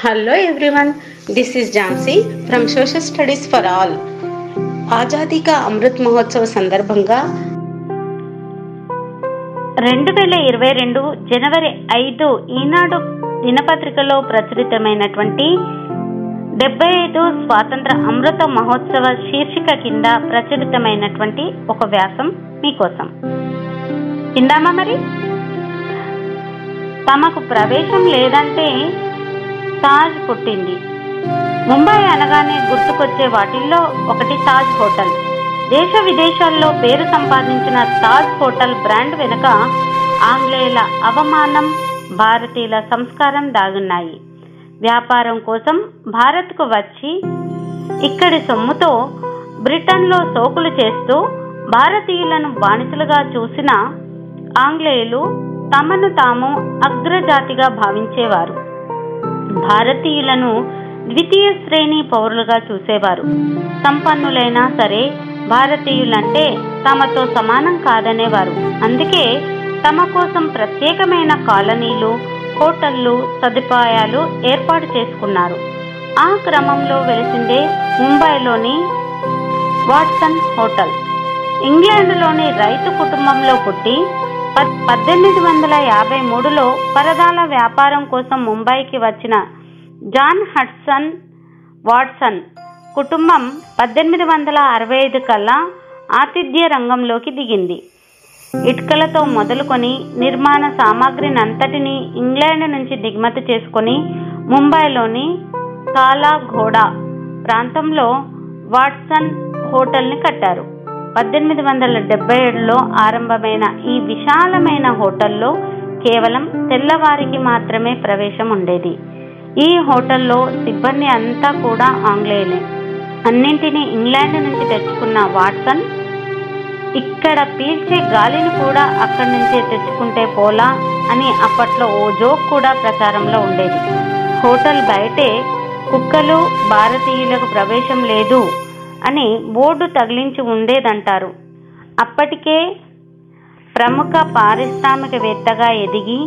Hello everyone this is Jhansi from social studies for all Azadi Ka Amrit Mahotsav సందర్భంగా రెండు వేల ఇరవై రెండు జనవరి ఐదు ఈనాడు దినపత్రికలో ప్రచురితమైనటువంటి డెబ్బై ఐదు స్వాతంత్ర అమృత మహోత్సవ శీర్షిక కింద ప్రచురితమైనటువంటి ఒక వ్యాసం మీకోసం. విందామా మరి? తమకు ప్రవేశం లేదంటే తాజ్ పుట్టింది. ముంబై అనగానే గుర్తుకొచ్చే వాటిల్లో ఒకటి తాజ్ హోటల్. దేశ విదేశాల్లో పేరు సంపాదించిన తాజ్ హోటల్ బ్రాండ్ వెనుక ఆంగ్లేయుల అవమానం భారతీయుల సంస్కారం దాగున్నాయి. వ్యాపారం కోసం భారత్కు వచ్చి ఇక్కడి సొమ్ముతో బ్రిటన్లో సోకులు చేస్తూ భారతీయులను బానిసలుగా చూసిన ఆంగ్లేయులు తమను తాము అగ్రజాతిగా భావించేవారు. భారతీయులను ద్వితీయ శ్రేణి పౌరులుగా చూసేవారు. సంపన్నులైనా సరే భారతీయులంటే తమతో సమానం కాదనేవారు. అందుకే తమ కోసం ప్రత్యేకమైన కాలనీలు హోటళ్ళు సదుపాయాలు ఏర్పాటు చేసుకున్నారు. ఆ క్రమంలో వెలిసిందే ముంబైలోని వాట్సన్ హోటల్. ఇంగ్లాండ్లోని రైతు కుటుంబంలో పుట్టి పద్దెనిమిది వందల యాభై మూడులో పరదాల వ్యాపారం కోసం ముంబైకి వచ్చిన జాన్ హడ్సన్ వాట్సన్ కుటుంబం పద్దెనిమిది వందల అరవై ఐదు కల్లా ఆతిథ్య రంగంలోకి దిగింది. ఇటుకలతో మొదలుకొని నిర్మాణ సామాగ్రిని అంతటిని ఇంగ్లాండ్ నుంచి దిగుమతి చేసుకొని ముంబైలోని కాలాఘోడా ప్రాంతంలో వాట్సన్ హోటల్ని కట్టారు. పద్దెనిమిది వందల డెబ్బై ఏడులో ఆరంభమైన ఈ విశాలమైన హోటల్లో కేవలం తెల్లవారికి మాత్రమే ప్రవేశం ఉండేది. ఈ హోటల్లో సిబ్బంది అంతా కూడా ఆంగ్లేయులే. అన్నింటినీ ఇంగ్లాండ్ నుంచి తెచ్చుకున్న వాట్సన్ ఇక్కడ పీల్చే గాలిని కూడా అక్కడి నుంచే తెచ్చుకుంటే పోలా అని అప్పట్లో ఓ జోక్ కూడా ప్రచారంలో ఉండేది. హోటల్ బయటే కుక్కలు భారతీయులకు ప్రవేశం లేదు. అని బోర్డు తగిలించి ఉండేదంటారు. అప్పటికే ప్రముఖ పారిశ్రామికవేత్తగా ఎదిగి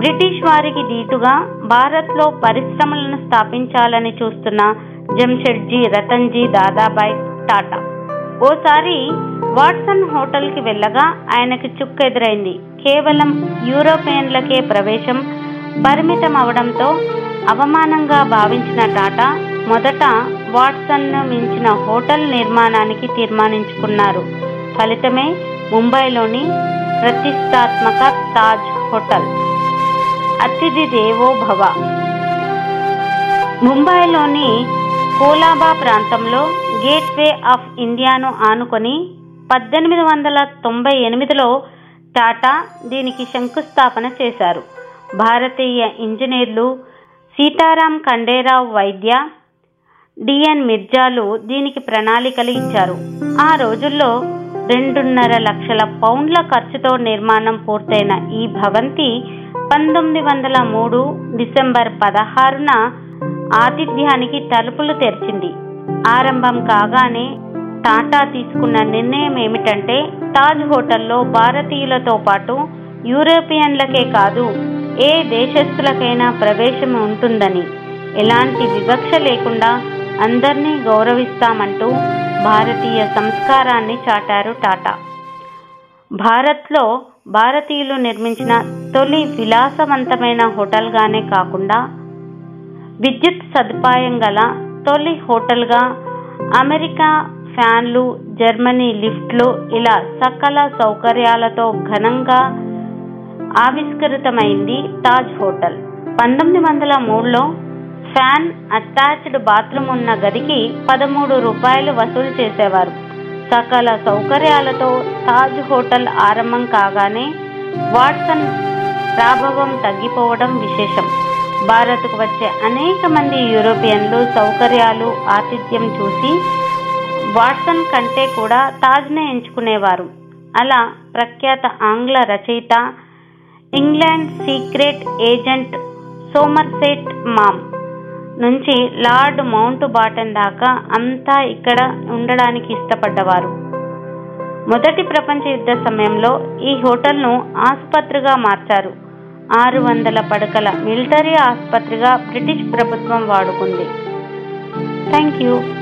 బ్రిటిష్ వారికి దీటుగా భారత్లో పరిశ్రమలను స్థాపించాలని చూస్తున్న జంషెడ్జీ రతన్జీ దాదాబాయ్ టాటా. ఓసారి వాట్సన్ హోటల్కి వెళ్ళగా ఆయనకి చుక్కెదురైంది కేవలం యూరోపియన్లకే ప్రవేశం పరిమితం అవడంతో అవమానంగా భావించిన టాటా మొదట వాట్సన్ను మించిన హోటల్ నిర్మాణానికి తీర్మానించుకున్నారు. ఫలితమే ముంబైలోని ప్రతిష్టాత్మక తాజ్ హోటల్. అతిథి దేవో భవ ముంబైలోని కోలాబా ప్రాంతంలో గేట్వే ఆఫ్ ఇండియాను ఆనుకొని పద్దెనిమిది వందల తొంభై ఎనిమిదిలో టాటా దీనికి శంకుస్థాపన చేశారు. భారతీయ ఇంజనీర్లు సీతారాం ఖండేరావు వైద్య డిఎన్ మిర్జాలు దీనికి ప్రణాళికలు ఇచ్చారు. ఆ రోజుల్లో రెండున్నర లక్షల పౌండ్ల ఖర్చుతో నిర్మాణం పూర్తయిన ఈ భవంతి పంతొమ్మిది వందల మూడు డిసెంబర్ పదహారున ఆతిథ్యానికి తలుపులు తెరిచింది. ఆరంభం కాగానే టాటా తీసుకున్న నిర్ణయం ఏమిటంటే తాజ్ హోటల్లో భారతీయులతో పాటు యూరోపియన్లకే కాదు ఏ దేశస్థులకైనా ప్రవేశం ఉంటుందని. ఎలాంటి వివక్ష లేకుండా అందరినీ గౌరవిస్తామంటూ భారతీయ సంస్కారాన్ని చాటారు టాటా. భారత్లో భారతీయులు నిర్మించిన తొలి విలాసవంతమైన హోటల్గానే కాకుండా విద్యుత్ సదుపాయం గల తొలి హోటల్గా అమెరికా ఫ్యాన్లు జర్మనీ లిఫ్ట్లు ఇలా సకల సౌకర్యాలతో ఘనంగా ఆవిష్కృతమైంది తాజ్ హోటల్. పంతొమ్మిది వందల మూడులో ఫ్యాన్ అటాచ్డ్ బాత్రూమ్ ఉన్న గదికి పదమూడు రూపాయలు వసూలు చేసేవారు. సకల సౌకర్యాలతో తాజ్ హోటల్ ఆరంభం కాగానే వాట్సన్ ప్రాభవం తగ్గిపోవడం విశేషం. భారత్కు వచ్చే అనేక మంది యూరోపియన్లు సౌకర్యాలు ఆతిథ్యం చూసి వాట్సన్ కంటే కూడా తాజ్నే ఎంచుకునేవారు. అలా ప్రఖ్యాత ఆంగ్ల రచయిత England secret agent Somerset Maugham నుంచి లార్డ్ మౌంట్ బాటన్ దాకా అంతా ఇక్కడ ఉండడానికి ఇష్టపడ్డవారు. మొదటి ప్రపంచ యుద్ధ సమయంలో ఈ హోటల్ను ఆసుపత్రిగా మార్చారు. ఆరు వందల పడకల మిలిటరీ ఆసుపత్రిగా బ్రిటిష్ ప్రభుత్వం వాడుకుంది. Thank you.